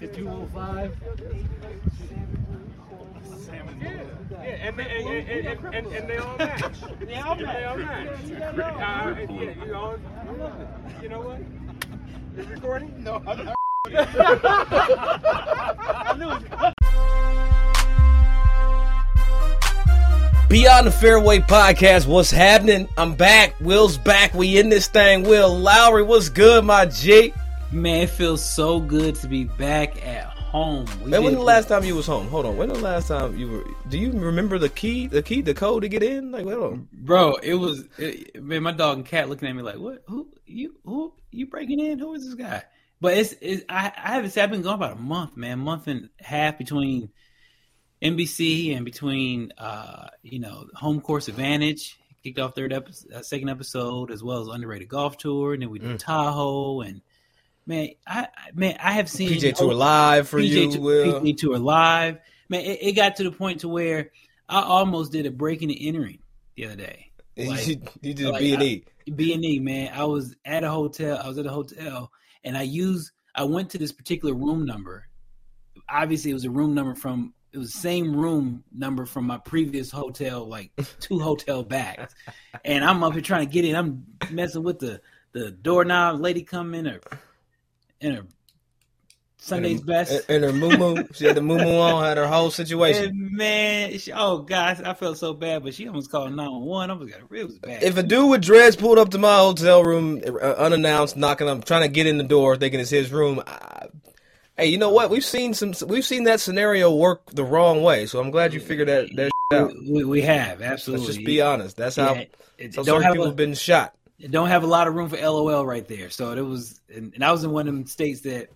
The 205. Yeah, and they, and, and, and, and, and they all match. They all They all match. Uh, yeah, you know, you know what? You're recording? No, I'm not. Beyond the Fairway Podcast, what's happening? I'm back. Will's back. We in this thing. Will Lowry, what's good, my G? Man, it feels so good to be back at home. We Man, when the last time you was home? Hold on. When the last time you were? Do you remember the key? The key, the code to get in? Like, hold on. bro? It was it, man. My dog and cat looking at me like, "What? Who you? Who you breaking in? Who is this guy?" But it's, it's I, I haven't. said- I've been gone about a month, man. Month and a half between NBC and between uh, you know home course advantage. Kicked off third episode, uh, second episode, as well as underrated golf tour, and then we did Tahoe and. Man, I man, I have seen PGA Tour live for you, PJ, Will. PGA Tour live. Man, it, it got to the point to where I almost did a breaking and entering the other day. Like- you, you did like, B and E. B and E, man. I was at a hotel. I was at a hotel, and I used. I went to this particular room number. Obviously, it was a room number from. It was the same room number from my previous hotel, like two hotel back. And I'm up here trying to get in. I'm messing with the the doorknob. Lady come in her in her Sunday's best. And her moo She had the moo on. Had her whole situation. And man, she, oh gosh, I felt so bad, but she almost called nine one one. I was got it was bad. If a dude with dreads pulled up to my hotel room uh, unannounced, knocking, I'm trying to get in the door, thinking it's his room. I, hey, you know what? We've seen some. We've seen that scenario work the wrong way. So I'm glad you figured that that out. we, we have absolutely. Let's just be honest. That's how. Yeah, it- so don't have people a- have been shot. It don't have a lot of room for LOL right there. So it was, and, and I was in one of them states that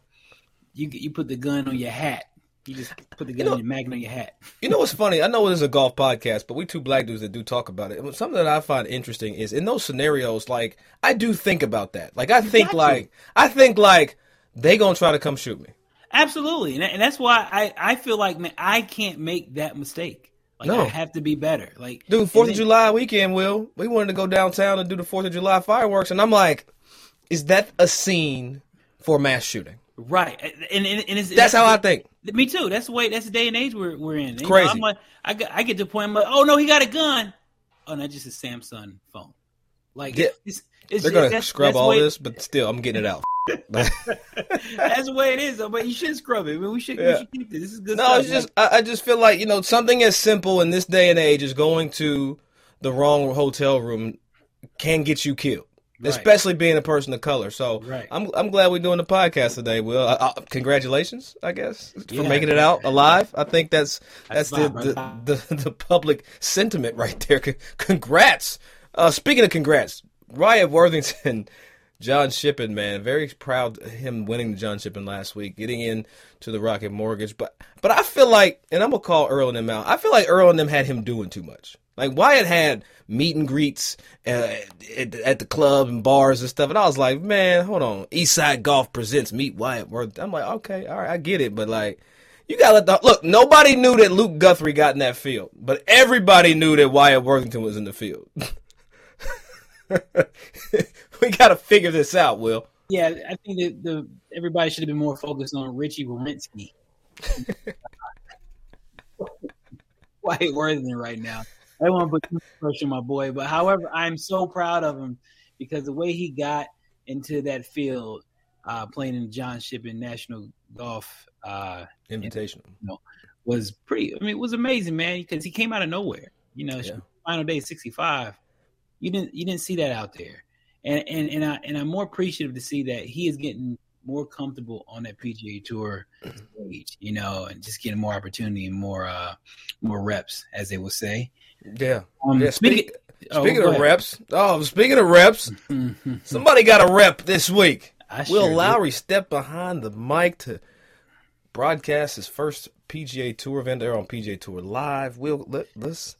you you put the gun on your hat. You just put the gun know- on your magnum on your hat. You know what's funny? I know this is a golf podcast, but we two black dudes that do talk about it. Something that I find interesting is in those scenarios, like I do think about that. Like I think like I think like they gonna try to come shoot me. Absolutely, and, and that's why I I feel like man, I can't make that mistake. Like No. I have to be better. Like Dude, Fourth of then- July weekend, Will. We wanted to go downtown and do the Fourth of July fireworks, and I'm like, is that a scene for mass shooting? right? And, and, and it's, That's how I think. Me too. That's the way. That's the day and age we're we're in. It's crazy. I'm like, I get, I get to the point. I'm like, oh no, he got a gun. Oh, no, just a Samsung phone. Like Yeah. it's, it's, They're gonna that's- scrub all this, but still, I'm getting it out. That's the way it is. Though, but you should scrub it. I mean, we should. Yeah. We should keep this. This is good. No, stuff. it's just I, I just feel like you know something as simple in this day and age as going to the wrong hotel room can get you killed, Right. especially being a person of color. So Right. I'm I'm glad we're doing the podcast today. Will I, I, congratulations, I guess, for Yeah. making it out alive. I think that's that's, That's the, the, the the public sentiment right there. Congrats. Uh, speaking of congrats, Wyatt Worthington. John Shippen, man, very proud of him winning the John Shippen last week, getting in to the Rocket Mortgage. But but I feel like, and I'm gonna call Earl and them out. I feel like Earl and them had him doing too much. Like Wyatt had meet and greets uh, at, at the club and bars and stuff, and I was like, man, hold on. Eastside Golf presents Meet Wyatt Worthington. I'm like, okay, all right, I get it, but like. You gotta let the look. Nobody knew that Luke Guthrie got in that field, but everybody knew that Wyatt Worthington was in the field. we gotta figure this out, Will. yeah. I think that the everybody should have been more focused on Richy Werenski. Wyatt Worthington right now. I don't want to put too much pressure on my boy, but however, I'm so proud of him because the way he got into that field uh, playing in the John Shippen National Golf uh, Invitational. was pretty. I mean, it was amazing, man, because he came out of nowhere. You know, Yeah. final day sixty five. You didn't you didn't see that out there, and and and I and I'm more appreciative to see that he is getting more comfortable on that PGA Tour stage. You know, and just getting more opportunity and more uh more reps, as they will say. Yeah. Um, Yeah, speaking, speak- oh, Speaking of ahead. reps, oh, speaking of reps, somebody got a rep this week. I Will sure did. Lowry stepped behind the mic to broadcast his first PGA Tour event. They're on PGA Tour Live. Will, let, let's.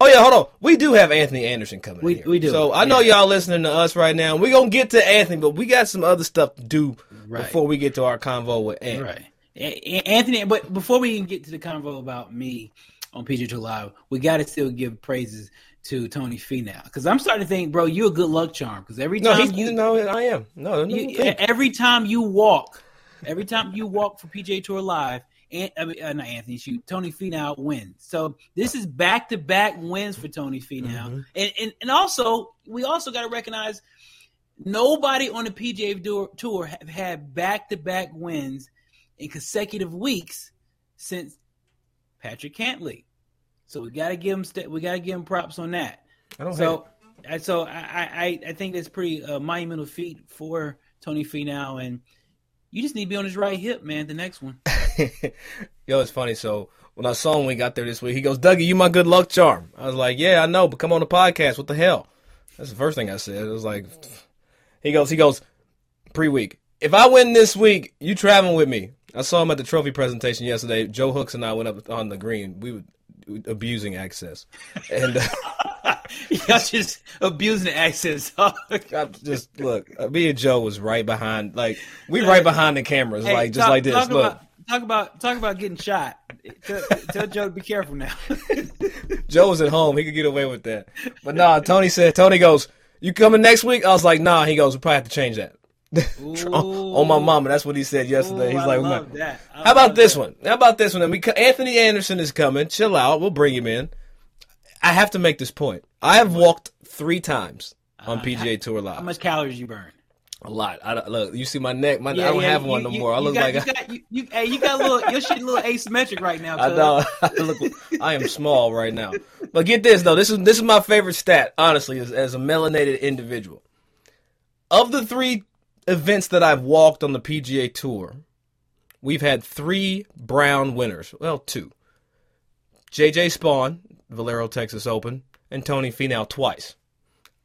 Oh yeah, hold on. We do have Anthony Anderson coming. We- here. we do, So I know yeah. y'all listening to us right now. We're gonna get to Anthony, but we got some other stuff to do Right. before we get to our convo with Anthony. Right. Anthony, but before we even get to the convo about me on PGA Tour Live, we got to still give praises to Tony Finau because I'm starting to think, bro, you're a good luck charm because every No, time he, you, no, I am. No, no, you no. every time you walk, every time you walk for PGA Tour Live, and, I mean, uh, not Anthony, shoot, Tony Finau wins. So this is back to back wins for Tony Finau, Mm-hmm. and, and and also we also got to recognize nobody on the PGA Tour, tour have had back to back wins in consecutive weeks since Patrick Cantlay. So we got to give him st- we got to give him props on that. I don't So, I- so I, I, I think that's pretty uh, monumental feat for Tony Finau, and you just need to be on his right hip, man. The next one, Yo, it's funny. So when I saw him when he got there this week, he goes, Dougie, you my good luck charm. I was like, Yeah, I know, but come on the podcast. What the hell? That's the first thing I said. It was like, he goes, he goes, pre week. If I win this week, you traveling with me. I saw him at the trophy presentation yesterday. Joe Hooks and I went up on the green. We were abusing access, and uh, y'all just abusing the access. I just look. uh, Me and Joe was right behind, like we right behind the cameras, Hey, like just talk- like this. Talk Look, about, talk about talk about getting shot. Tell, tell Joe to be careful now. Joe was at home. He could get away with that. But nah, Tony said, Tony goes, You coming next week? I was like, Nah. He goes, We probably have to change that. on my mama. That's what he said yesterday. Ooh, He's I like, that. How about love this one? How about this one? And we, Anthony Anderson is coming. Chill out. We'll bring him in. I have to make this point. I have walked three times on PGA Tour Live. Uh, How much calories you burn? a lot. I don't, look, you see my neck. My, I don't yeah, have you- one no you- more. I look got, like you I, got, you, you, hey, you got a little. Your shit a little asymmetric right now. I know. I look. I am small right now. But get this though. This is this is my favorite stat. Honestly, as, as a melanated individual, of the three events that I've walked on the PGA Tour, we've had three brown winners. Well, two. JJ Spaun, Valero Texas Open, and Tony Finau twice.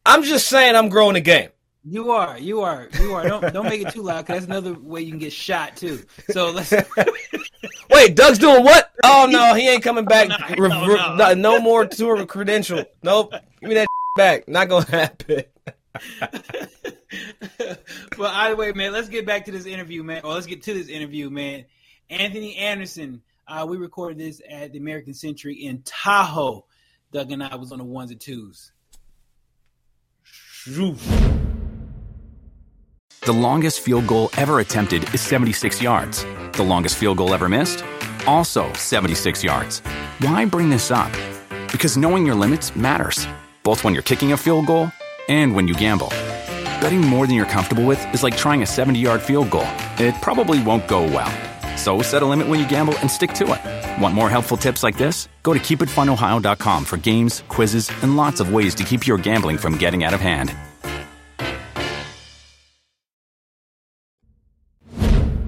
I'm just saying, I'm growing the game. You are, you are, you are. Don't don't make it too loud, because that's another way you can get shot too. So let's. Wait, Doug's doing what? Oh no, he ain't coming back. no, no, no. no- no more tour credential. Nope. Give me that back. Not gonna happen. but either way, man, let's get back to this interview, man. Or let's get to this interview, man. Anthony Anderson. Uh, we recorded this at the American Century in Tahoe. Doug and I was on the ones and twos. The longest field goal ever attempted is 76 yards. The longest field goal ever missed? Also 76 yards. Why bring this up? Because knowing your limits matters, both when you're kicking a field goal and when you gamble. Betting more than you're comfortable with is like trying a 70 yard field goal, it probably won't go well. So set a limit when you gamble and stick to it. Want more helpful tips like this? Go to keepitfunohio.com for games, quizzes, and lots of ways to keep your gambling from getting out of hand.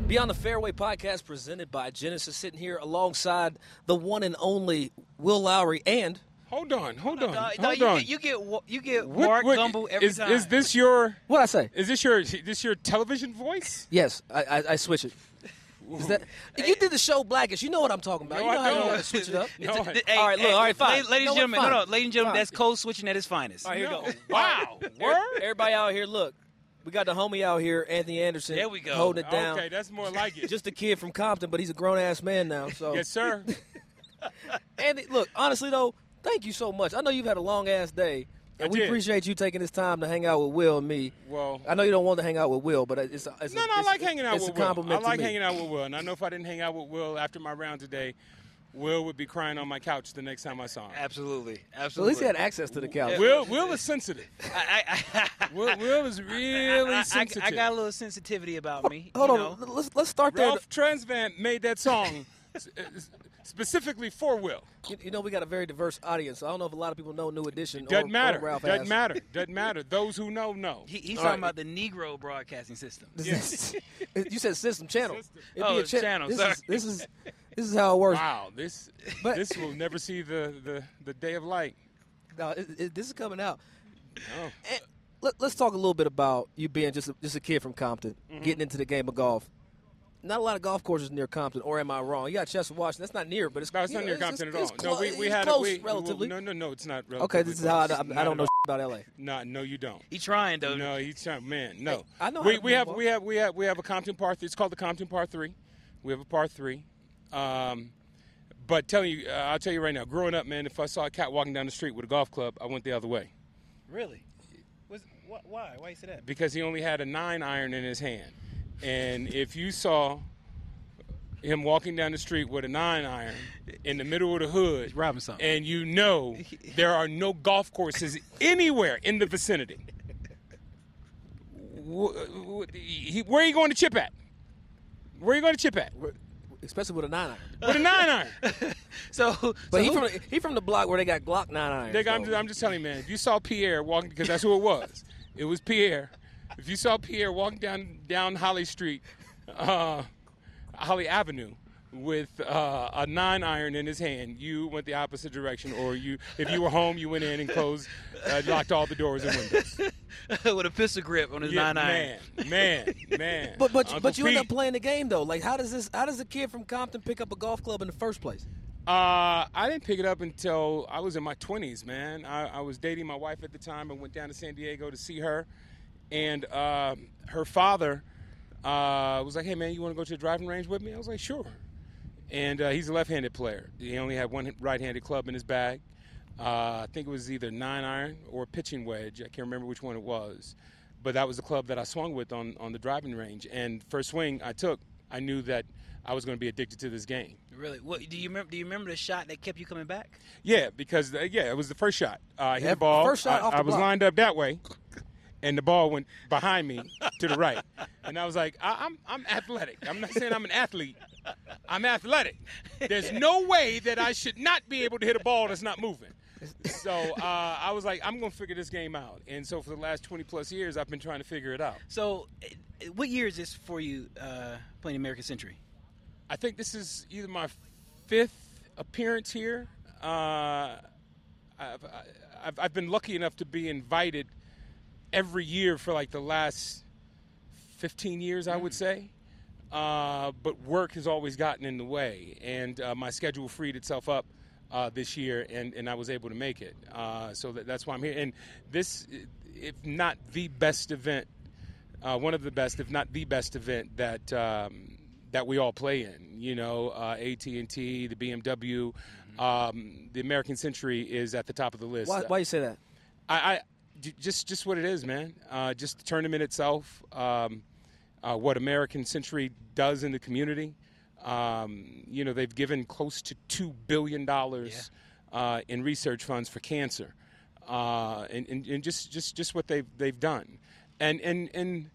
Beyond the Fairway podcast presented by Genesis, sitting here alongside the one and only Will Lowry and Hold on, hold on, No, hold no, you, on. get- you get wa- you get What- Mark what- Gumbel every is, time. is this your? what I say? Is this your? This your television voice? Yes, I, I, I switch it. Is that you did the show Blackish? You know what I'm talking about. No, you know I how you don't. know how to switch it up. No, I- Th- hey, all right, look, hey, all right, fine. Ladies You know and gentlemen, what? no, no, ladies and gentlemen, Fine. that's code switching at its finest. All right, here we No. go. Wow. Word. Everybody out here, look. We got the homie out here, Anthony Anderson. There we go. Holding it down. Okay, that's more like it. Just a kid from Compton, but he's a grown ass man now. So, yes, sir. Andy, look, honestly though, thank you so much. I know you've had a long ass day, and I we did. appreciate you taking this time to hang out with Will and me. Well, I know you don't want to hang out with Will, but it's, a, it's a- no, no, I like hanging out it's with a Will. compliment I like to me. hanging out with Will, and I know if I didn't hang out with Will after my round today, Will would be crying on my couch the next time I saw him. Absolutely, So at absolutely. least he had access to the couch. Will Will is sensitive. I, I, I, Will, Will is really I, I, sensitive. I got a little sensitivity about me. Hold you on, know. let's let's start there. Ralph Tresvant made that song s- specifically for Will. You, you know, we got a very diverse audience. So I don't know if a lot of people know New Edition. Doesn't or, matter. Or Ralph Doesn't has. matter. Doesn't matter. Those who know know. He, he's All talking right. about the Negro broadcasting system. This is- you said system channel. System. It'd Oh, be a cha- channel, This sorry. is, this is this is how it works. Wow, this But- this will never see the, the, the day of light. No, it, it, this is coming out. Oh. And let, us talk a little bit about you being just a, just a kid from Compton, Mm-hmm. getting into the game of golf. Not a lot of golf courses near Compton, or am I wrong? You got Chester, Washington. That's not near, but it's No, it's not you near know, Compton it's- at all. it's no, clo- we, we it's had close, a, we, relatively. No, no, no, it's not. okay, this is how I. I, I don't know all. about LA. No, no, you don't. He trying though. No, he's trying. Man, no. Hey, I know We, to we have we have we have we have a Compton par. Three. It's called the Compton par three. We have a par three. Um, but telling you, uh, I'll tell you right now. Growing up, man, if I saw a cat walking down the street with a golf club, I went the other way Really? Was, wh- why? Why you say that? because he only had a nine iron in his hand. And if you saw him walking down the street with a nine iron in the middle of the hood, robbing something. and you know there are no golf courses anywhere in the vicinity, wh- wh- he- where are you going to chip at? Where are you going to chip at? Especially with a nine iron. With a nine iron. So, But so he who- from the, he from the block where they got Glock nine irons. Nigga, I'm though. just, I'm just telling you, man. If you saw Pierre walking, because that's who it was. It was Pierre. If you saw Pierre walk down down Holly Street, uh, Holly Avenue, with uh, a nine iron in his hand, you went the opposite direction. Or you, if you were home, you went in and closed, uh, locked all the doors and windows. with a pistol grip on his Yeah, nine iron. man, man, man. But but Uncle but you end up playing the game though. Like how does this? How does a kid from Compton pick up a golf club in the first place? Uh, I didn't pick it up until I was in my 20s, man. I, I was dating my wife at the time and went down to San Diego to see her. And uh, her father uh, was like, hey, man, you want to go to the driving range with me? I was like, sure. And uh, he's a left handed player. He only had one right handed club in his bag. Uh, I think it was either nine iron or pitching wedge. I can't remember which one it was. But that was the club that I swung with on, on the driving range. And first swing I took, I knew that I was going to be addicted to this game. Really? What do you remember? Do you remember the shot that kept you coming back? Yeah, because uh, yeah, it was the first shot. Uh, I hit Yeah, the ball. first shot I, off the I was block. lined up that way, and the ball went behind me to the right, and I was like, I, I'm I'm athletic. I'm not saying I'm an athlete. I'm athletic. There's no way that I should not be able to hit a ball that's not moving. So uh, I was like, I'm gonna figure this game out. And so for the last 20 plus years, I've been trying to figure it out. So, eh, what year is this for you uh, playing American Century? I think this is either my fifth appearance here. Uh, I've, I've, I've been lucky enough to be invited every year for like the last 15 years, I would say. Uh, but work has always gotten in the way, and uh, my schedule freed itself up uh, this year, and, and I was able to make it. Uh, so that, that's why I'm here. And this, if not the best event, uh, one of the best, if not the best event that um, that we all play in. You know, uh, AT and T, the BMW, um, the American Century is at the top of the list. Why, why you say that? I, I j- just just what it is, man. Uh, just the tournament itself, um, uh, what American Century does in the community. Um, you know, they've given close to two billion dollars uh, in research funds for cancer, uh, and, and, and just, just just what they've they've done, and and and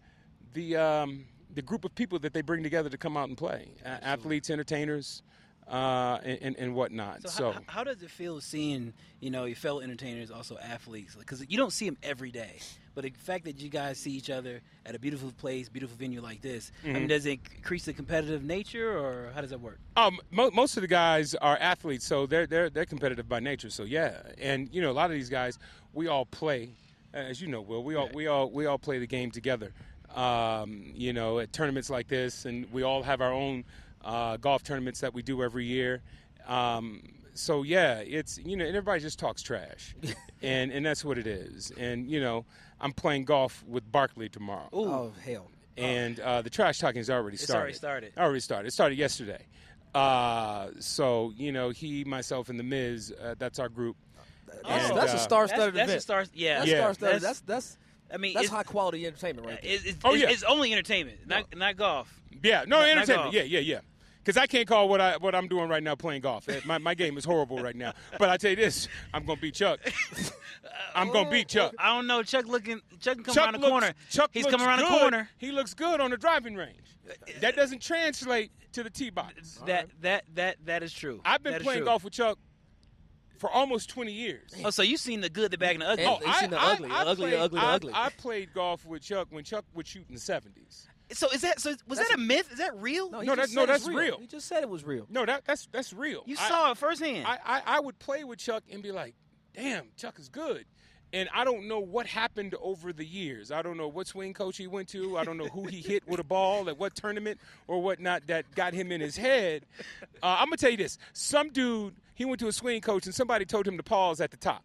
the um, the group of people that they bring together to come out and play, athletes, entertainers, uh, and, and, whatnot. So, So, how, how does it feel seeing you know your fellow entertainers also athletes? Because you don't see them every day, but the fact that you guys see each other at a beautiful place, beautiful venue like this, I Mm-hmm. mean, does it increase the competitive nature, or how does that work? Um, mo- most of the guys are athletes, so they're they're they're competitive by nature. So yeah, and you know a lot of these guys, we all play, as you know, Will. We all we all we all play the game together. Um, you know, at tournaments like this, and we all have our own uh, golf tournaments that we do every year. Um, so yeah, it's you know, and everybody just talks trash, and and that's what it is. And you know, I'm playing golf with Barkley tomorrow Oh hell! and uh, the trash talking has already It's started. already started. Already started. It started yesterday. Uh, so you know, he, myself, and the Miz. Uh, that's our group. That's, And, that's a star-studded That's, that's event. a star. Yeah, That's Yeah. star-studded. That's- That's that's I mean, that's it's- high quality entertainment right there. It, it's, Oh, yeah. it's only entertainment, not not golf. Yeah, no Not- not entertainment. Yeah, yeah, yeah, because I can't call what I what I'm doing right now playing golf. Eh, My my game is horrible right now. But I tell you this, I'm gonna beat Chuck. I'm gonna beat Chuck. I don't know. Chuck looking. Chuck can come Chuck around the looks- corner. Chuck He's coming around good. the corner. He looks good on the driving range. That doesn't translate to the tee box. That that that that is true. I've been That is playing true. golf with Chuck for almost 20 years. Oh, so you've seen the good, the bad, and the ugly. Oh, you've seen the ugly, the ugly, the played, ugly, the I, ugly. I played golf with Chuck when Chuck would shoot in the 70s. So is that so? Was that a myth? Is that real? he No, just that- no, that's real. He just said it was real. No, that, that's that's real. You I- saw it firsthand. I, I, I would play with Chuck and be like, damn, Chuck is good. And I don't know what happened over the years. I don't know what swing coach he went to. I don't know who he hit with a ball at what tournament or whatnot that got him in his head. Uh, I'm going to tell you this. Some dude, he went to a swing coach and somebody told him to pause at the top.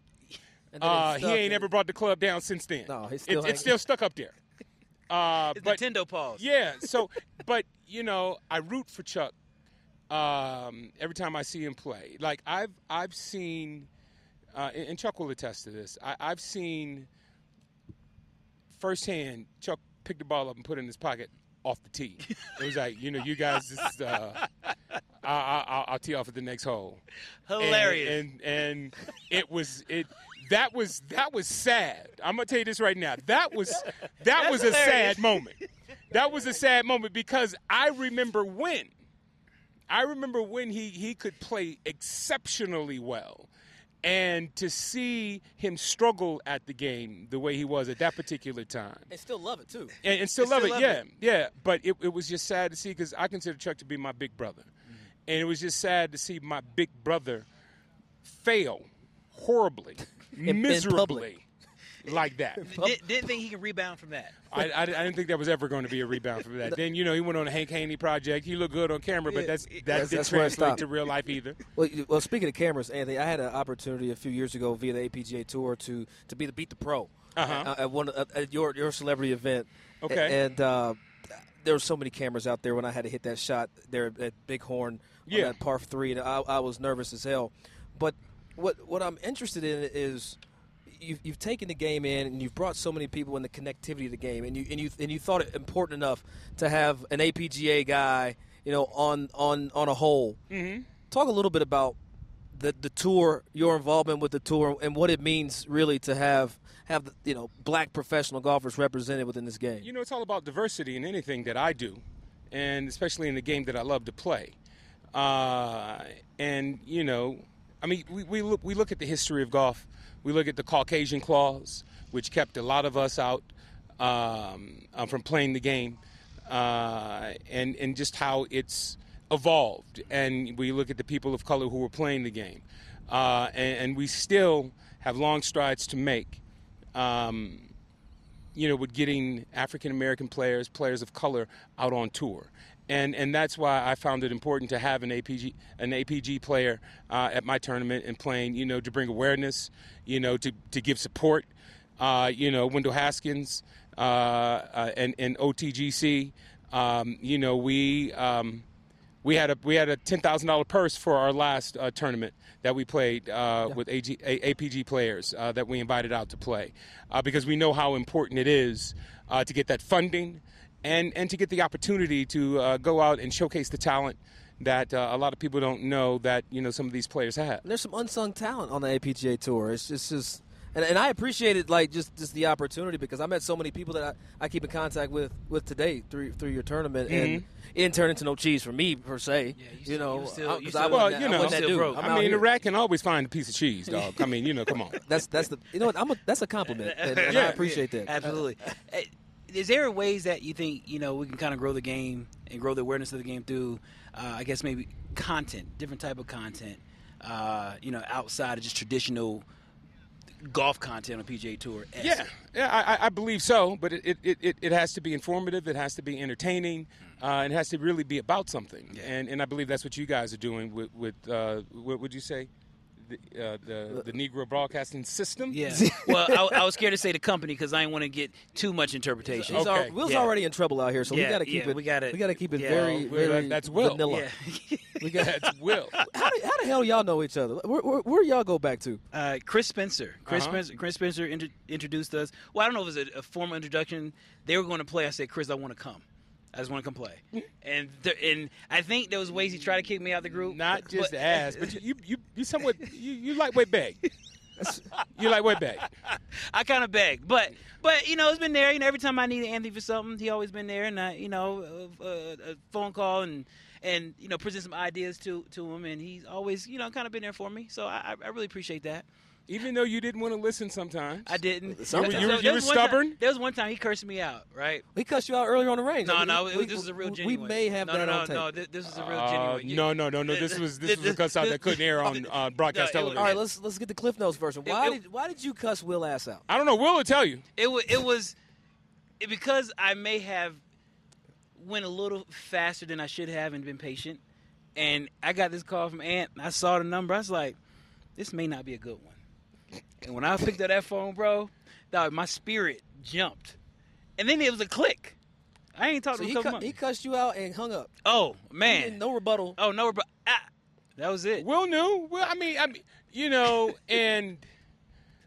And Uh, he ain't ever brought the club down since then. No, he's It- still it's still stuck up there. Uh, but Nintendo pause. yeah. So, but you know, I root for Chuck um, every time I see him play. Like I've I've seen, uh, and and Chuck will attest to this. I, I've seen firsthand Chuck pick the ball up and put it in his pocket off the tee. It was like, you know, you guys, is, uh, I, I, I'll, I'll tee off at the next hole. And- Hilarious. And, and it was it. That was that was sad. I'm gonna tell you this right now. That was that was a sad moment. That was a sad moment because I remember when. I remember when he he could play exceptionally well. And to see him struggle at the game the way he was at that particular time, And still love it too. and, and still And love still it. love yeah, it. yeah. But it, it was just sad to see because I consider Chuck to be my big brother, Mm-hmm. and it was just sad to see my big brother fail horribly, in miserably, like that. Did, didn't think he can rebound from that. I, I, I didn't think that was ever going to be a rebound from that. Then you know he went on a Hank Haney project. He looked good on camera, but that's that that's- didn't that's translate to real life either. Well, well, speaking of cameras, Anthony, I had an opportunity a few years ago via the APGA Tour to to be the Beat the Pro Uh-huh. uh, at one at, at your your celebrity event. Okay. and uh, there were so many cameras out there when I had to hit that shot there at Bighorn Yeah. on that par three, and I, I was nervous as hell. But what what I'm interested in is. You've, you've taken the game in and you've brought so many people in the connectivity of the game and you and you and you thought it important enough to have an APGA guy you know on on on a hole Mm-hmm. talk a little bit about the the tour, your involvement with the tour, and what it means really to have have the, you know black professional golfers represented within this game. You know, it's all about diversity in anything that I do, and especially in the game that I love to play. Uh, and you know, I mean, we, we look we look at the history of golf. We look at the Caucasian clause, which kept a lot of us out um, uh, from playing the game, uh, and and just how it's evolved. And we look at the people of color who were playing the game, uh, and, and we still have long strides to make. Um, you know, with getting African American players, players of color out on tour. And, and that's why I found it important to have an APG an APG player uh, at my tournament and playing, you know, to bring awareness, you know, to, to give support. Uh, you know, Wendell Haskins uh, uh, and, and OTGC. Um, you know, we um, we had a we had a ten thousand dollar purse for our last uh, tournament that we played uh, with AG, a, APG players uh, that we invited out to play uh, because we know how important it is uh, to get that funding and and to get the opportunity to uh, go out and showcase the talent that uh, a lot of people don't know that you know some of these players have. And there's some unsung talent on the APGA tour. It's just, just and, and I appreciated like just, just the opportunity because I met so many people that I, I keep in contact with with today through through your tournament, and it didn't turn into no cheese for me per se. you you, know, still- I- you 'cause still- I Well, that- you know, wasn't still broke. I'm I mean, here. a rat can always find a piece of cheese, dog. I mean, you know, come on. That's that's the you know what I'm a, that's a compliment, and, and I Yeah. appreciate that. Absolutely. Is there ways that you think you know we can kind of grow the game and grow the awareness of the game through, uh, I guess maybe content, different type of content, uh, you know, outside of just traditional golf content on PGA Tour? Yeah, yeah, I, I- believe so. But it, it, it, it has to be informative. It has to be entertaining. Uh, it has to really be about something. And and I believe that's what you guys are doing with with uh, what would you say, the, uh, the the Negro Broadcasting System. Yeah. well, I, I was scared to say the company because I didn't want to get too much interpretation. Okay. al- Will's Yeah. already in trouble out here, so we got to keep yeah, it. we gotta- we got to keep it yeah. very, Well, very that's Will. vanilla. Yeah. We got. That's Will. How, do, how the hell y'all know each other? Where, where, where y'all go back to? Uh, Chris Spencer. Chris Uh-huh. Spencer. Chris Spencer intro- introduced us. Well, I don't know if it was a, a formal introduction. They were going to play. I said, Chris, I want to come. I just want to come play. And th- and I think there was ways he tried to kick me out the group. Not just but- ass, but you you you, somewhat you, you lightweight beg. you lightweight beg. I kind of beg, but but you know, it's been there. You know, every time I needed Anthony for something, he always been there, and I, you know, uh, uh, a phone call and and you know, present some ideas to to him, and he's always you know kind of been there for me. So I, I really appreciate that. Even though you didn't want to listen sometimes. I didn't. You were- you were- you were was one time- stubborn? there was one time he cursed me out, right? He cussed you out earlier on the range. No, I mean, no, we- it- this is a real genuine. We may have no, that no, on no, no. tape. This, this is a real Uh, genuine. You- no, no, no, no. This was this was a cuss out that couldn't air on uh, broadcast No, it was- television. All right, let's let's get the Cliff Notes version. Why it- did why did you cuss Will ass out? I don't know. Will will tell you. It was it was it, because I may have went a little faster than I should have and been patient. And I got this call from Ant. And I saw the number. I was like, this may not be a good one. And when I picked up that phone, bro, dog, my spirit jumped. And then it was a click. I ain't talking So to he, him. a cu- he cussed you out and hung up. Oh man, no rebuttal. oh no, bro. Ah, that was it. Will knew. Well, I mean, I mean, you know, and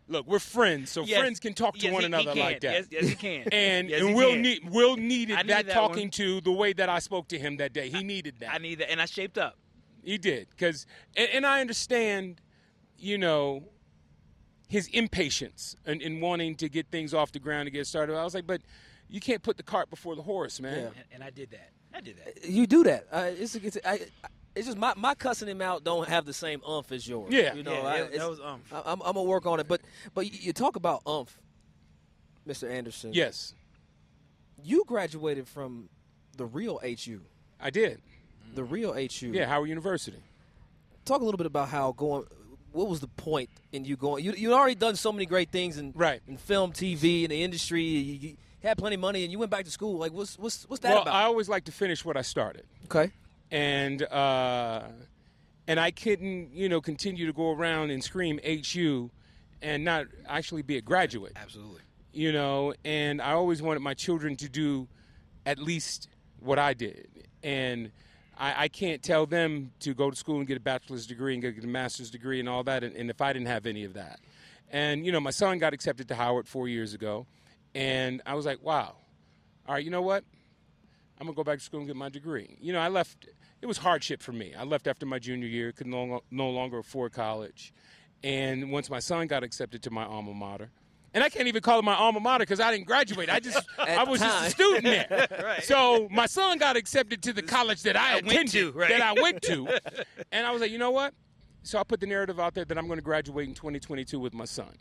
look, we're friends, so Yes. friends can talk to Yes, one he- he another can. like that. Yes, yes, he can. And Yes, and he Will can. need Will needed I that that talking one. to the way that I spoke to him that day. He needed that. I need that, and I shaped up. He did because, and, and I understand, you know, his impatience in, in wanting to get things off the ground to get started. I was like, but you can't put the cart before the horse, man. And, and I did that. I did that. You do that. Uh, it's, it's, I, I- it's just my, my cussing him out don't have the same umph as yours. Yeah. you know, Yeah, I, that- that was umph. I, I'm, I'm gonna work on it, but but you, you talk about umph, Mr. Anderson. Yes, you graduated from the real HU, I did. the real HU. Yeah, Howard University. Talk a little bit about how going. What was the point in you going? You you already done so many great things in Right. in film, TV, in the industry. You, you had plenty of money, and you went back to school. Like, what's what's what's that well, about? I always like to finish what I started. okay. and uh, and I couldn't, you know, continue to go around and scream HU and not actually be a graduate. Absolutely. You know, and I always wanted my children to do at least what I did, and I, I can't tell them to go to school and get a bachelor's degree and get a master's degree and all that, and, and if I didn't have any of that, and you know, my son got accepted to Howard four years ago, and I was like, wow, all right, you know what? I'm gonna go back to school and get my degree. You know, I left. It was hardship for me. I left after my junior year. Could no, no longer afford college, and once my son got accepted to my alma mater, and I can't even call it my alma mater because I didn't graduate. I just I was just a student there. So my son got accepted to the college that I, I went attended, to, right. that I went to, and I was like, you know what? So I put the narrative out there that I'm going to graduate in 2022 with my son.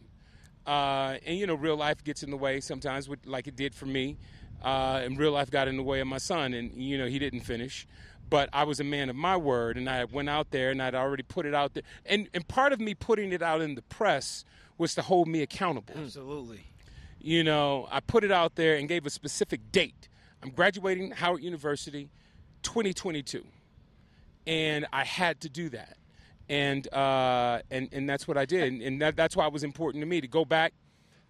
Uh, and you know, real life gets in the way sometimes, with, like it did for me. Uh, and real life got in the way of my son, and you know, he didn't finish. But I was a man of my word, and I went out there, and I'd already put it out there. And and part of me putting it out in the press was to hold me accountable. Absolutely. You know, I put it out there and gave a specific date. I'm graduating Howard University, 2022, and I had to do that, and uh, and and that's what I did, and, and that, that's why it was important to me to go back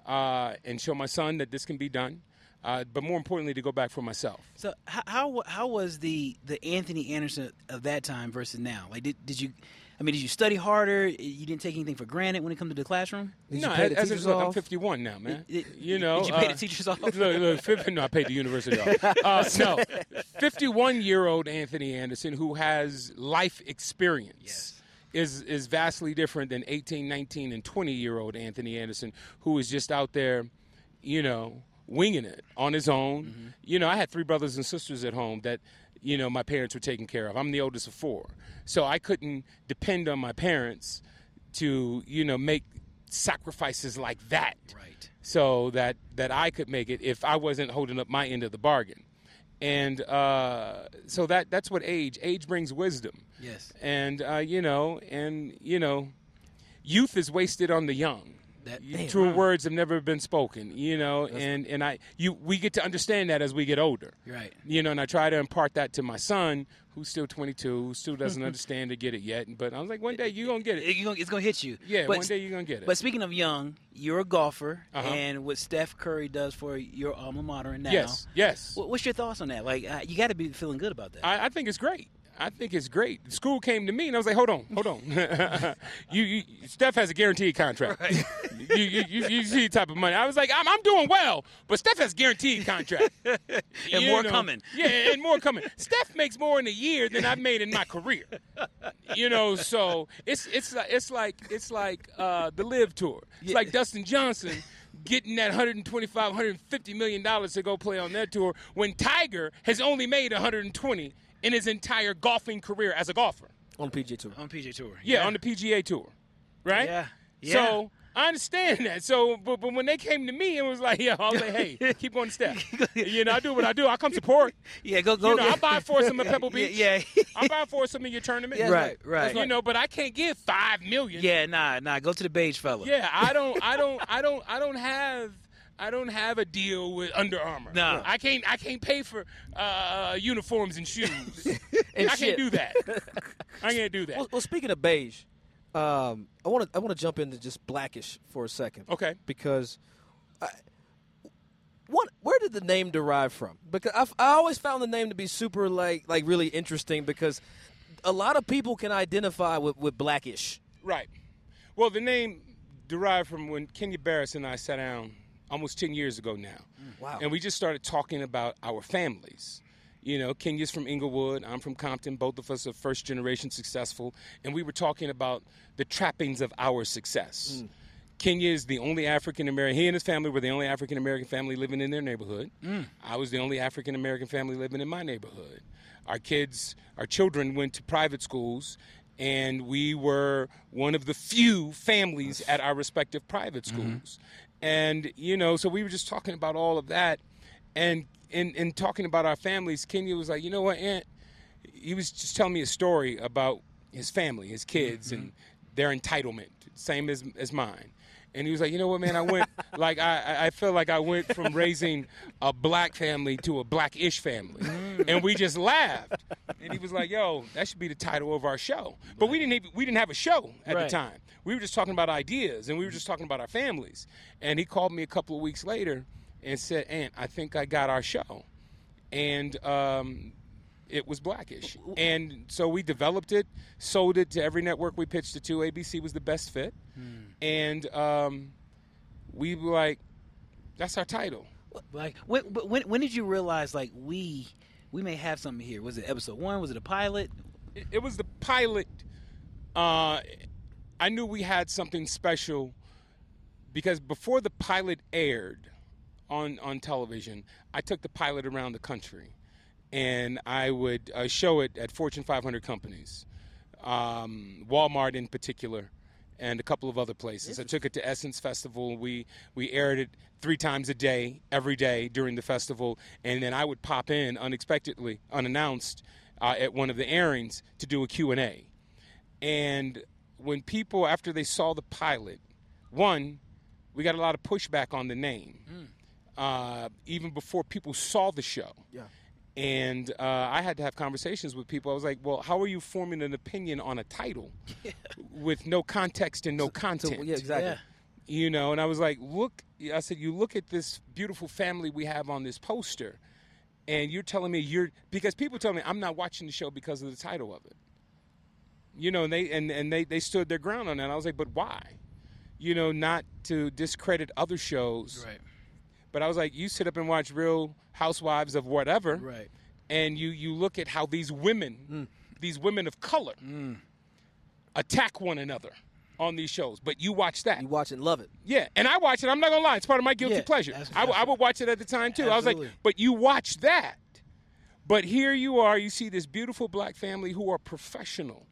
uh, and show my son that this can be done, uh, but more importantly, to go back for myself. So how how, how was the, the Anthony Anderson of that time versus now? Like, did, did you? I mean, did you study harder? You didn't take anything for granted when it comes to the classroom. Did no, you pay as, teachers as look, I'm 51 now, man. Did- did- you know, did you pay the uh, teachers off? Look, look, 50, no, I paid the university off. Uh, no, 51 year old Anthony Anderson who has life experience. Yes. Is, is vastly different than 18, 19, and 20 year old Anthony Anderson, who is just out there, you know, winging it on his own. Mm-hmm. You know, I had three brothers and sisters at home that, you know, my parents were taking care of. I'm the oldest of four. So I couldn't depend on my parents to, you know, make sacrifices like that Right. so that that I could make it if I wasn't holding up my end of the bargain. And uh, so that that's what age age brings wisdom. Yes. And uh, you know, and you know, youth is wasted on the young. That- damn, True words have never been spoken, you know, and, and I you we get to understand that as we get older. Right. You know, and I try to impart that to my son, who's still 22, who still doesn't understand to get it yet. But I was like, one day you're gonna get it. It- gonna- it's gonna hit you. Yeah, But- one day you're gonna get it. But speaking of young, you're a golfer, Uh-huh. and what Steph Curry does for your alma mater now. yes, yes. What's your thoughts on that? Like, uh, you got to be feeling good about that. I, I think it's great. I think it's great. The school came to me and I was like, hold on, hold on. you, you, Steph has a guaranteed contract. you, you, you, you see the type of money. I was like, I'm, I'm doing well, but Steph has guaranteed contract. And You more know? coming. Yeah, and more coming. Steph makes more in a year than I've made in my career. You know, so it's it's like it's like it's like uh, the LIV Tour. It's like Dustin Johnson getting that 125 150 million dollars to go play on that tour when Tiger has only made 120 in his entire golfing career as a golfer. on PGA Tour. On PGA Tour. Yeah, on the PGA Tour, right? Yeah. yeah. So I understand that. So, but, but when they came to me, it was like, yeah, I was like, hey, keep going to Steph. you know, I do what I do. I come support. Yeah, go go. You know, I buy for some at Pebble Beach. Yeah, I buy for some in your tournament. Yeah, right, right. You know, but I can't give five million. yeah, nah, nah. Go to the beige fella. Yeah, I don't, I don't, I don't, I don't have. I don't have a deal with Under Armour. No. I can't. I can't pay for uh, uniforms and shoes. And I shit. can't do that. I can't do that. Well, well, speaking of beige, um, I want to I want to jump into just blackish for a second. Okay. Because, I, what where did the name derive from? Because I've, I always found the name to be super like like really interesting because a lot of people can identify with with blackish. Right. Well, the name derived from when Kenya Barris and I sat down almost 10 years ago now. Mm. Wow. And we just started talking about our families. You know, Kenya's from Inglewood, I'm from Compton. Both of us are first generation successful. And we were talking about the trappings of our success. Mm. Kenya is the only African American, he and his family were the only African American family living in their neighborhood. Mm. I was the only African American family living in my neighborhood. Our kids, our children went to private schools, and we were one of the few families at our respective private mm-hmm. schools. And, you know, so we were just talking about all of that. And in, in talking about our families, Kenya was like, you know what, Aunt? He was just telling me a story about his family, his kids, mm-hmm. and their entitlement, same as, as mine. And he was like, you know what, man? I went like I, I- feel like I went from raising a black family to a blackish family, and we just laughed. And he was like, yo, that should be the title of our show. But we didn't even, we didn't have a show at Right. the time. We were just talking about ideas, and we were just talking about our families. And he called me a couple of weeks later and said, Aunt, I think I got our show, and um, it was blackish. And so we developed it, sold it to every network we pitched it to. ABC was the best fit. And um, we were like, that's our title. Like when, when when did you realize like we we may have something here? Was it episode one? Was it a pilot? It, it was the pilot. Uh, I knew we had something special because before the pilot aired on on television, I took the pilot around the country, and I would uh, show it at Fortune 500 companies, um, Walmart in particular, and a couple of other places. I took it to Essence Festival. We we aired it three times a day, every day during the festival, and then I would pop in unexpectedly, unannounced, uh, at one of the airings to do a Q and A. And when people, after they saw the pilot, one, we got a lot of pushback on the name, uh, even before people saw the show. Yeah. And uh, I had to have conversations with people. I was like, "Well, how are you forming an opinion on a title with no context and no content?" yeah, exactly. Yeah. You know, and I was like, "Look," I said, "You look at this beautiful family we have on this poster, and you're telling me you're because people tell me I'm not watching the show because of the title of it." You know, and they and, and they, they stood their ground on that. I was like, "But why?" You know, not to discredit other shows, Right. But I was like, you sit up and watch Real Housewives of whatever, Right. and you you look at how these women, these women of color, attack one another on these shows. But you watch that, You watch it, love it. yeah, and I watch it. I'm not gonna lie; it's part of my guilty Yeah, pleasure. I, I would watch it at the time too. Absolutely. I was like, but you watch that. But here you are. You see this beautiful black family who are professional,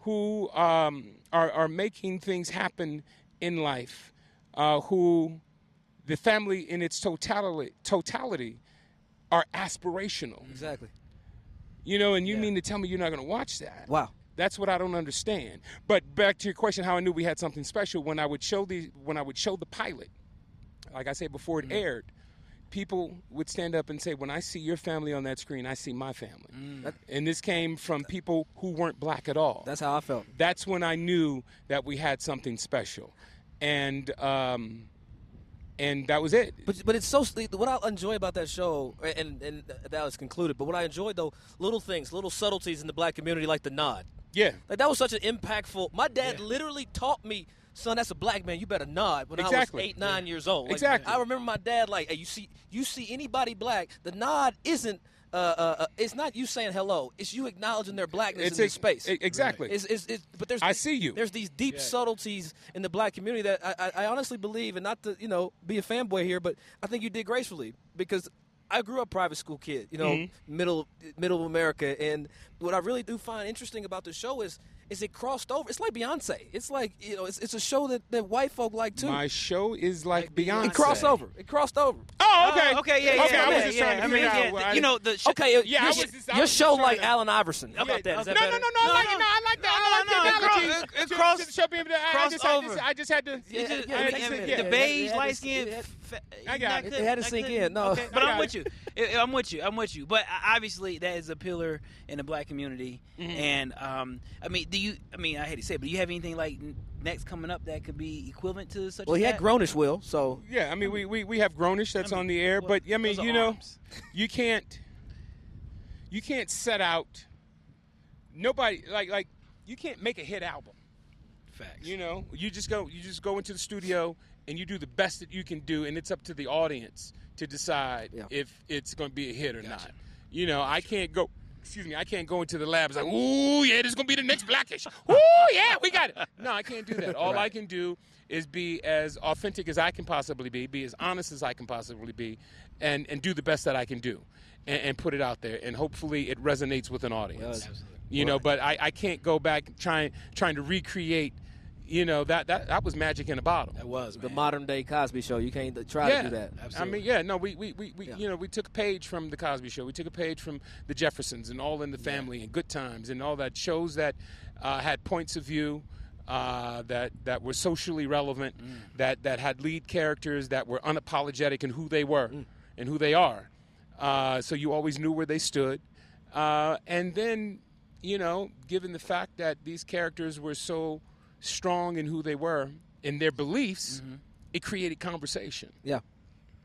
who um, are are making things happen in life, uh, who the family in its totality totality are aspirational. Exactly. You know, and you mean to tell me you're not going to watch that? Wow. That's what I don't understand. But back to your question, how I knew we had something special when I would show the when I would show the pilot, like I said before it aired, people would stand up and say, "When I see your family on that screen, I see my family." That- And this came from people who weren't black at all. That's how I felt. That's when I knew that we had something special, and um, and that was it. But but it's so what I enjoy about that show, and and that was concluded. But what I enjoyed though, little things, little subtleties in the black community, like the nod. Yeah, like that was such an impactful. My dad literally taught me. Son, that's a black man. You better nod. When Exactly. I was eight, nine years old, Like, Exactly. I remember my dad like, hey, you see, you see anybody black, the nod isn't. Uh, uh, uh, it's not you saying hello. It's you acknowledging their blackness It's in ex- the space. e- exactly. It's, it's, it's, but there's I see you. There's these deep subtleties in the black community that I, I, I honestly believe, and not to you know be a fanboy here, but I think you did gracefully because I grew up private school kid, you know, Mhm. middle middle America, and what I really do find interesting about the show is is it crossed over. It's like Beyonce. It's like you know, it's, it's a show that, that white folk like too. My show is like Beyonce. it crossed over. It crossed over. Oh, okay. Oh, okay, yeah, yeah, okay. I was yeah, just yeah. trying to I figure mean, out. yeah, what the- I- you know, the sh- Okay, Yeah, I your, was just- I your was just show trying like to- Allen Iverson. How about that? Is that no, better? no, no, no, I like it. No, I like that. I like no, the it analogy. cross- it- it To- cross- to show people that I cross just, I over. just, I just had to. Yeah, It just- yeah, I it mean, takes a minute. the Yeah, beige, it had light to- skin. It had- I got it. It had to sink in. No. okay, but I I'm with you. I- I'm with you. I'm with you. But obviously, that is a pillar in the black community. Mm-hmm. And um, I mean, do you? I mean, I hate to say, it, but do you have anything like next coming up that could be equivalent to such? A well, he had that? Grownish Will, so Yeah, I mean, we, we, we have Grownish that's I mean, on the air, well, but I mean, you know, arms. you can't, you can't set out. Nobody like like you can't make a hit album. Facts. You know, you just go you just go into the studio and you do the best that you can do, and it's up to the audience to decide Yeah. if it's going to be a hit or not. You know, I can't go. Excuse me, I can't go into the lab. It's like, ooh, yeah, this is gonna be the next Blackish. Ooh, yeah, we got it. No, I can't do that. All I can do is be as authentic as I can possibly be, be as honest as I can possibly be, and and do the best that I can do, and, and put it out there, and hopefully it resonates with an audience. You know, but I, I can't go back trying trying to recreate. You know that that that was magic in a bottle. That was the modern day Cosby Show. You can't try yeah, to do that. Absolutely. I mean, yeah, no, we we, we, we Yeah. you know we took a page from the Cosby Show. We took a page from the Jeffersons and All in the Family and Good Times and all that shows that uh, had points of view. Uh, that that were socially relevant, Mm. that that had lead characters that were unapologetic in who they were Mm. and who they are. Uh, so you always knew where they stood, uh, and then you know, given the fact that these characters were so strong in who they were in their beliefs, Mm-hmm. it created conversation. Yeah,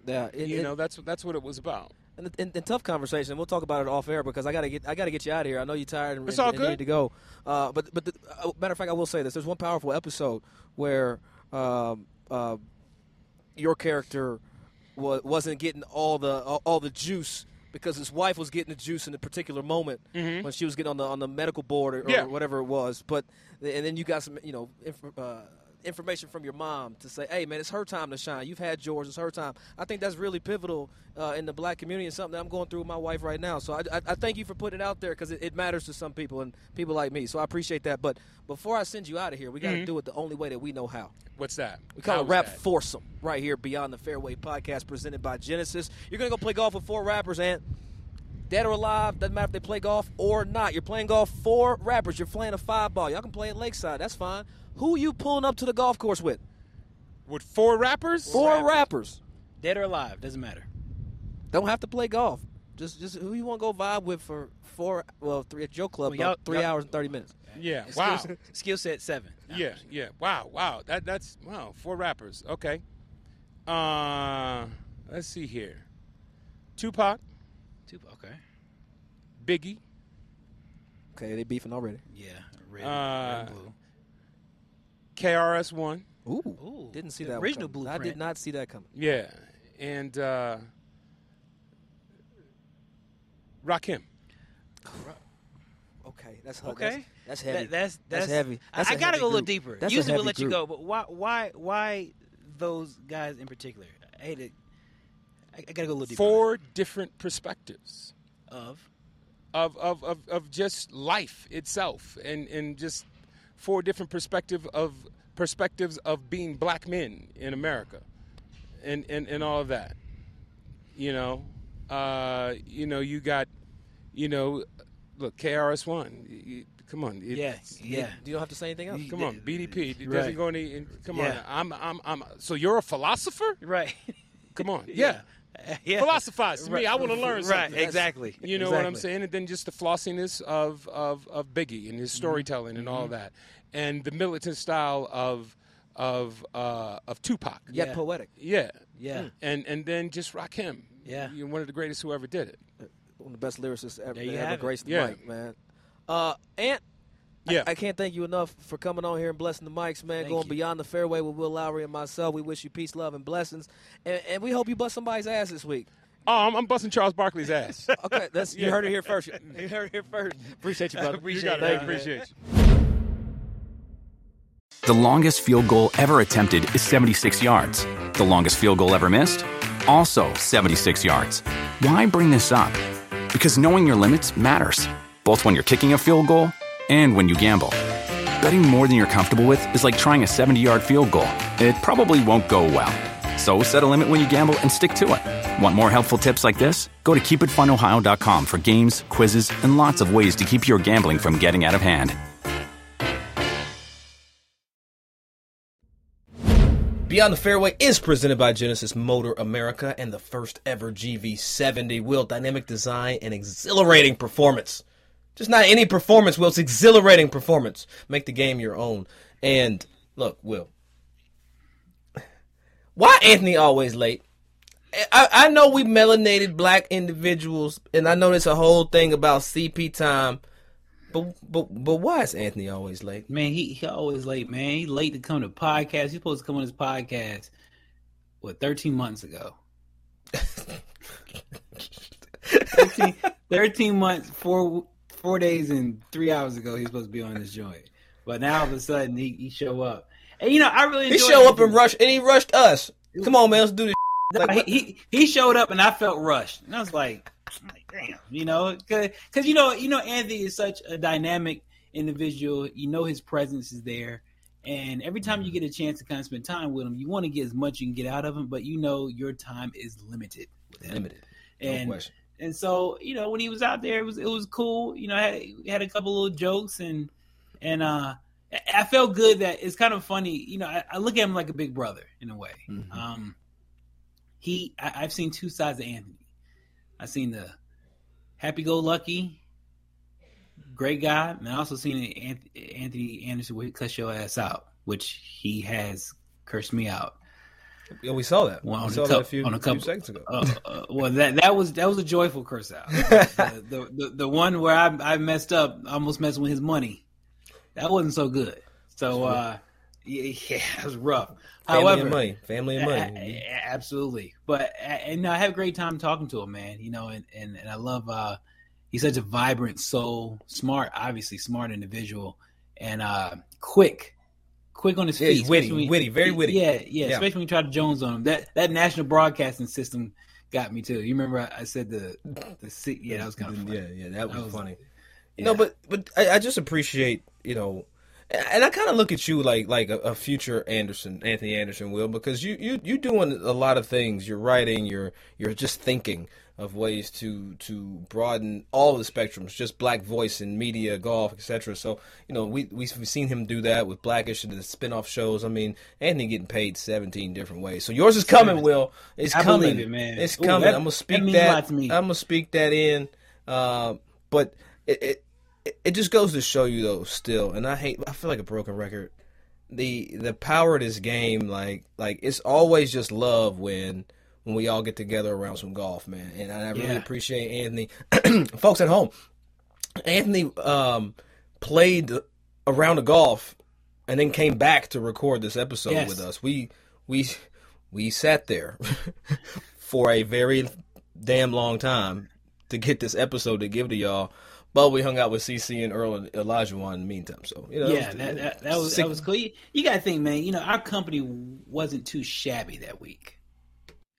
yeah. It, You it- know, that's that's what it was about. And, and, and tough conversation. We'll talk about it off air because I gotta get I gotta get you out of here. I know you're tired and, It's all and good. need to go. Uh, but but the, uh, matter of fact, I will say this: there's one powerful episode where um, uh, your character wa- wasn't getting all the all, all the juice because his wife was getting the juice in a particular moment when she was getting on the on the medical board or, or Mm-hmm. Yeah. whatever it was. But and then you got some you know. Inf- uh, Information from your mom to say, "Hey, man, it's her time to shine. You've had yours; it's her time." I think that's really pivotal uh, in the black community and something that I'm going through with my wife right now. So I, I, I thank you for putting it out there because it, it matters to some people and people like me. So I appreciate that. But before I send you out of here, we got to do it the only way that we know how. What's that? We call How it Rap that? Foursome right here, Beyond the Fairway podcast presented by Genesis. You're going to go play golf with four rappers, and dead or alive, doesn't matter if they play golf or not. You're playing golf four rappers. You're playing a five ball. Y'all can play at Lakeside. That's fine. Who you pulling up to the golf course with? With four rappers? Four rappers. Dead or alive, doesn't matter. Don't have to play golf. Just just who you want to go vibe with for four, well, three at your club, Well, about three hours and 30 minutes. Yeah. Skill Wow. set- Skill set seven. Yeah. Yeah. Wow. Wow. That that's wow. Four rappers. Okay. Uh, let's see here. Tupac, Tupac, Okay. Biggie, Okay, they beefing already. Yeah. Red, Uh, red and blue. KRS One. Ooh, Ooh, didn't see the that. one original coming. I did not see that coming. Yeah. And uh, Rakim. Okay, that's Okay. That's, that's heavy. That- that's, That's that's heavy. That's I, a I gotta heavy go a little deeper. That's a Usually we'll heavy let you go, but why why why those guys in particular? I hate it. I, I gotta go a little deeper. Four different perspectives. of of, of, of, of just life itself and, and just four different perspective of perspectives of being black men in America and, and, and all of that. You know, uh, you know, you got, you know, look, KRS One. Come on, it- yeah yeah. You don't have to say anything else. Come on, BDP. Does Right. he go any? Come Yeah. on, I'm, I'm, I'm. So you're a philosopher? Right. Come on, yeah. yeah. Philosophize to me. I want to learn something. Right. Exactly. You know what I'm saying? And then just the flossiness of, of, of Biggie and his storytelling and all that. And the militant style of of uh, of Tupac. Yet poetic. Yeah, Yeah. and and then just Rakim. Yeah. You're one of the greatest who ever did it. One of the best lyricists ever, There you ever have it. graced the Yeah. mic, man. Uh, Ant, I- Yeah. I, can't thank you enough for coming on here and blessing the mics, man. Thank Going you. beyond the fairway with Will Lowry and myself. We wish you peace, love, and blessings. And, and we hope you bust somebody's ass this week. Oh, I'm, I'm busting Charles Barkley's ass. Okay, that's you Yeah. heard it here first. You heard it here first. Appreciate you, brother. You got it. Thank you, appreciate you. The longest field goal ever attempted is 76 yards. The longest field goal ever missed? Also 76 yards. Why bring this up? Because knowing your limits matters, both when you're kicking a field goal and when you gamble. Betting more than you're comfortable with is like trying a 70 yard field goal. It probably won't go well. So set a limit when you gamble and stick to it. Want more helpful tips like this? Go to keepitfunohio.com for games, quizzes, and lots of ways to keep your gambling from getting out of hand. Beyond the Fairway is presented by Genesis Motor America and the first ever GV70 wheel dynamic design and exhilarating performance. Just not any performance, Will. It's exhilarating performance. Make the game your own. And look, Will. Why Anthony always late? I, I know we melanated black individuals, and I know there's a whole thing about CP time. But but but why is Anthony always late? Man, he he always late, man. He late to come to podcast. He's supposed to come on his podcast what 13 months ago. 13, 13 months, four four days and three hours ago, he's supposed to be on this joint. But now all of a sudden he, he show up. And you know, I really He show up and rush, and he rushed us. Come on, man, let's do this. Like, he, he he showed up and I felt rushed, and I was like, like, damn, you know, because you know, you know, Anthony is such a dynamic individual. You know, his presence is there, and every time you get a chance to kind of spend time with him, you want to get as much you can get out of him, but you know, your time is limited with him. Limited. No and question. And so you know, when he was out there, it was it was cool. You know, had we had a couple little jokes and and uh. I- I felt good that it's kind of funny. You know, I, I look at him like a big brother in a way. Mm-hmm. Um, he, I, I've seen two sides of Anthony. I've seen the happy-go-lucky, great guy, and I also seen Anthony Anderson cuss your ass out, which he has cursed me out. Yeah, we saw that. Well, we saw a that couple, a few, on a few seconds ago. Uh, uh, well, that that was that was a joyful curse out. the, the, the the one where I I messed up, almost messing with his money. That wasn't so good. So uh, yeah, yeah, it was rough. Family However, and money. Family and money. a- a- absolutely. But and I have a great time talking to him, man. You know, and and, and I love. uh He's such a vibrant soul, smart, obviously smart individual, and uh quick, quick on his Yeah, feet. he's witty, when- witty, very witty. Yeah, yeah, Yeah. Especially when you try to Jones on him. That that national broadcasting system got me too. You remember I, I said the the si- yeah that was kind of mm-hmm. funny. Yeah, yeah, that was, was- funny. yeah. No, but but I, I just appreciate you know, and I kind of look at you like like a, a future Anderson, Anthony Anderson will because you you you doing a lot of things. You're writing. You're you're just thinking of ways to to broaden all the spectrums, just black voice in media, golf, etc. So you know we we've seen him do that with Blackish and the spin-off shows. I mean, Anthony getting paid 17 different ways. So yours is coming, Will. It's I coming, it, man. It's Ooh, coming. that- I'm gonna that speak that. a lot to me. I'm gonna speak that in. Uh, but it it- it just goes to show you though still and i hate i feel like a broken record the the power of this game like like it's always just love when when we all get together around some golf man and i really Yeah. appreciate anthony folks at home anthony um played around the golf and then came back to record this episode Yes. with us we we we sat there for a very damn long time to get this episode to give to y'all. But we hung out with CC and Earl and Elijah in the meantime. So you know, yeah, that, that, that was sick- that was cool. You, you got to think, man. You know, our company wasn't too shabby that week.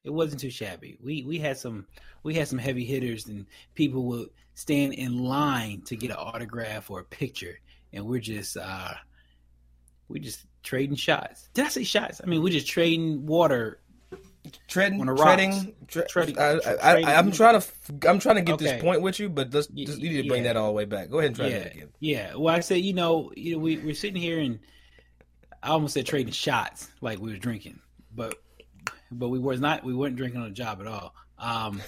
It wasn't too shabby. We we had some we had some heavy hitters, and people would stand in line to get an autograph or a picture, and we're just uh we just trading shots. Did I say shots? I mean, we're just trading water. treading, on the rocks. treading, tre- Treading- I, tre- I, trading- I, am trying to, I'm trying to get Okay. this point with you, but let's, just, you need to bring yeah. that all the way back. Go ahead and try yeah, that again. yeah. Well, I said, you know, you know, we we're sitting here and I almost said trading shots like we were drinking, but but we was not. We weren't drinking on the job at all. Um,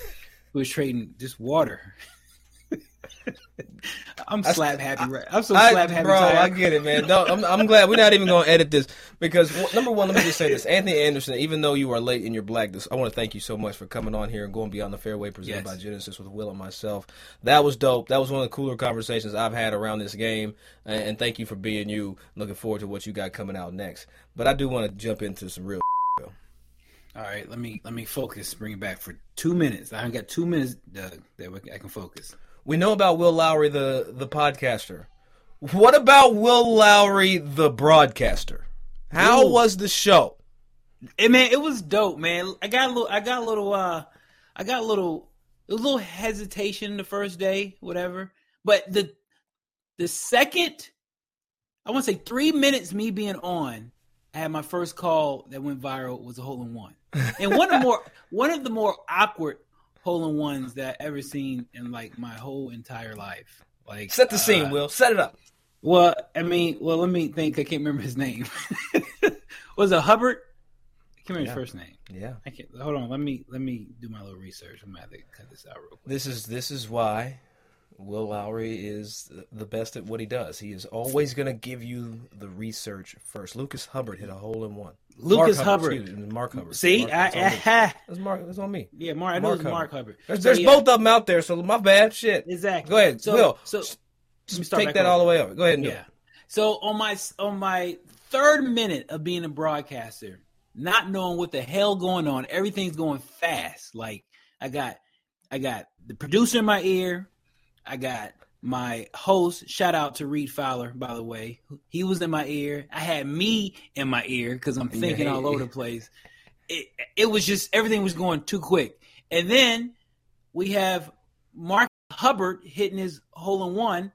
we was trading just water. I'm slap happy. right? I'm so I- slap happy. bro. tired. I get it, man. No, I'm, I'm glad we're not even gonna edit this. because well, number one, let me just say this: Anthony Anderson. Even though you are late in your blackness, I want to thank you so much for coming on here and going beyond the fairway, presented Yes. by Genesis with Will and myself. That was dope. That was one of the cooler conversations I've had around this game, and, and thank you for being you. Looking forward to what you got coming out next. But I do want to jump into some real. All right, let me let me focus. Bring it back for two minutes. I got two minutes, Doug, that we- I can focus. We know about Will Lowry, the the podcaster. What about Will Lowry, the broadcaster? How Ooh. was the show? Hey man, it was dope, man. I got a little, I got a little, uh, I got a little, a little hesitation the first day, whatever. But the the second, I want to say three minutes, me being on, I had my first call that went viral was a hole in one, and one of the more one of the more awkward hole in ones that I ever seen in like my whole entire life. Like Set the scene, uh, Will. Set it up. Well, I mean, well, let me think. I can't remember his name. was it Hubbard? I can't remember Yeah. his first name. Yeah. I can't. Hold on. Let me let me do my little research. I'm gonna have to cut this out real quick. This is this is why Will Lowry is the best at what he does. He is always going to give you the research first. Lucas Hubbard hit a hole in one. Lucas Mark Hubbard. me, Mark Hubbard. See, Mark, I, it's on. That's Mark. That's on me. yeah, Mark. I know it's Mark Hubbard. There's, So, there's yeah. both of them out there, so my bad. Shit. Exactly. Go ahead, So, Will. So s- let me start take that over. all the way over. Go ahead and do Yeah. it. So on my on my third minute of being a broadcaster, not knowing what the hell going on, everything's going fast. Like I got I got the producer in my ear, I got my host. Shout out to Reed Fowler, by the way. He was in my ear. I had me in my ear because I'm thinking all over the place. It it was just everything was going too quick, and then we have Mark Hubbard hitting his hole in one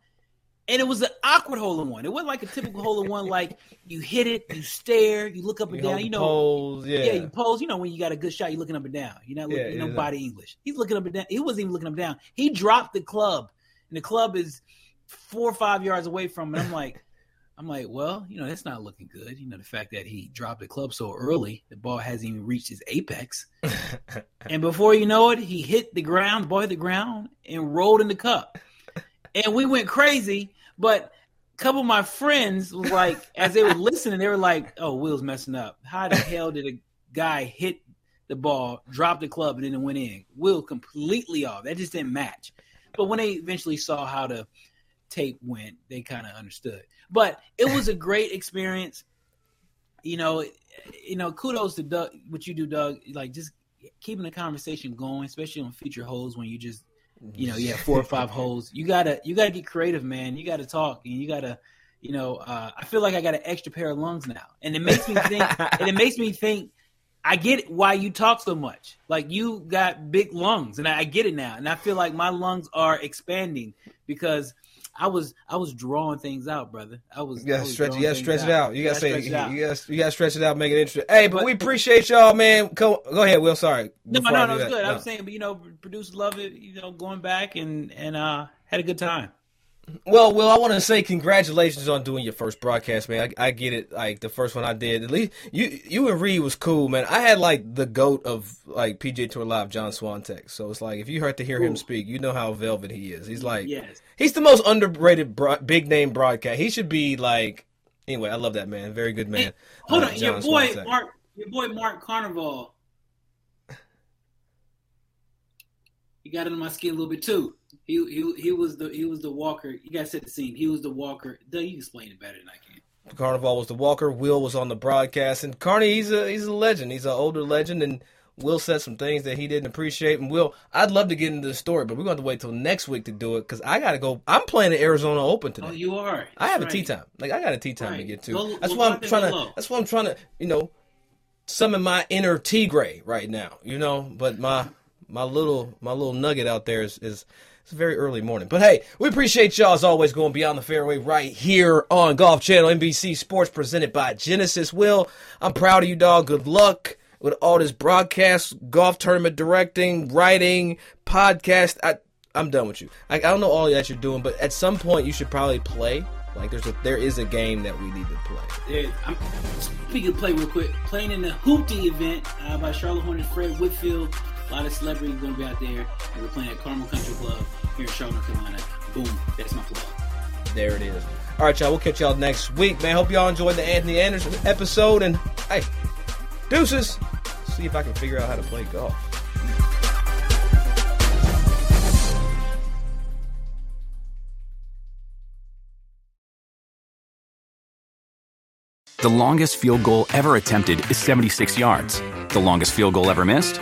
and it was an awkward hole in one. It wasn't like a typical hole in one, like you hit it, you stare, you look up and You down. You know, pose, yeah. you pose. You know when you got a good shot, you're looking up and down. You're not looking, Yeah, you know, yeah. body English. He's looking up and down. He wasn't even looking up and down. He dropped the club, and the club is four or five yards away from. him. And I'm like, I'm like, well, you know, that's not looking good. You know, the fact that he dropped the club so early, the ball hasn't even reached its apex. and before you know it, he hit the ground, the ball hit the ground, and rolled in the cup. And we went crazy, but a couple of my friends was like, as they were listening, they were like, "Oh, Will's messing up. How the hell did a guy hit the ball, drop the club, and then it went in? Will completely off. That just didn't match." But when they eventually saw how the tape went, they kind of understood. But it was a great experience. You know, you know, kudos to Doug, what you do, Doug. Like just keeping the conversation going, especially on feature holes when you just, you know, you have four or five holes. You gotta, you gotta get creative, man. You gotta talk, and you gotta, you know, uh, I feel like I got an extra pair of lungs now, and it makes me think, and it makes me think. I get why you talk so much. Like you got big lungs, and I, I get it now. And I feel like my lungs are expanding because I was I was drawing things out, brother. I was You gotta was stretch. You gotta stretch it out. You gotta say. stretch You it out. gotta. You gotta stretch it out. Make it interesting. Hey, but, we appreciate y'all, man. Go, go ahead, Will. Sorry. No, no, no, it's good. No. I'm saying, but you know, producers love it. You know, going back and and uh had a good time. Well, Will, I want to say congratulations on doing your first broadcast, man. I, I get it. Like the first one I did, at least you you and Reed was cool, man. I had like the goat of like PGA Tour Live, John Swantek. So it's like if you heard to hear him speak, you know how velvet he is. He's like, Yes. he's the most underrated bro- big name broadcast. He should be like. Anyway, I love that man. Very good man. Hold Uh, on, your boy Swantek. Mark, your boy Mark Carnevale. He got under my skin a little bit too. He he he was the he was the walker. You guys set the scene. He was the walker. Doug, you explain it better than I can. Carnevale was the walker. Will was on the broadcast, and Carney, he's a he's a legend. He's an older legend, and Will said some things that he didn't appreciate. And Will, I'd love to get into the story, but we're going to wait till next week to do it because I got to go. I'm playing the Arizona Open today. Oh, you are. I have a That's tea time. Like I got a tea time to get to. Go- that's go why I'm trying to. That's why I'm trying to. You know, summon my inner Tigray right now. You know, but my my little my little nugget out there is is. It's a very early morning. But hey, we appreciate y'all as always going beyond the fairway right here on Golf Channel NBC Sports presented by Genesis. Will, I'm proud of you, dog. Good luck with all this broadcast, golf tournament directing, writing, podcast. I, I'm done with you. I, I don't know all that you're doing, but at some point you should probably play. Like there's a there is a game that we need to play. There, I'm, speaking of play real quick, playing in the Hoopty event uh, by Charlotte Hornets, Fred Whitfield. A lot of celebrities going to be out there. And we're playing at Carmel Country Club here in Charlotte, North Carolina. Boom, that's my plug. There it is. All right, y'all. We'll catch y'all next week, man. Hope y'all enjoyed the Anthony Anderson episode. And hey, deuces. See if I can figure out how to play golf. The longest field goal ever attempted is 76 yards. The longest field goal ever missed?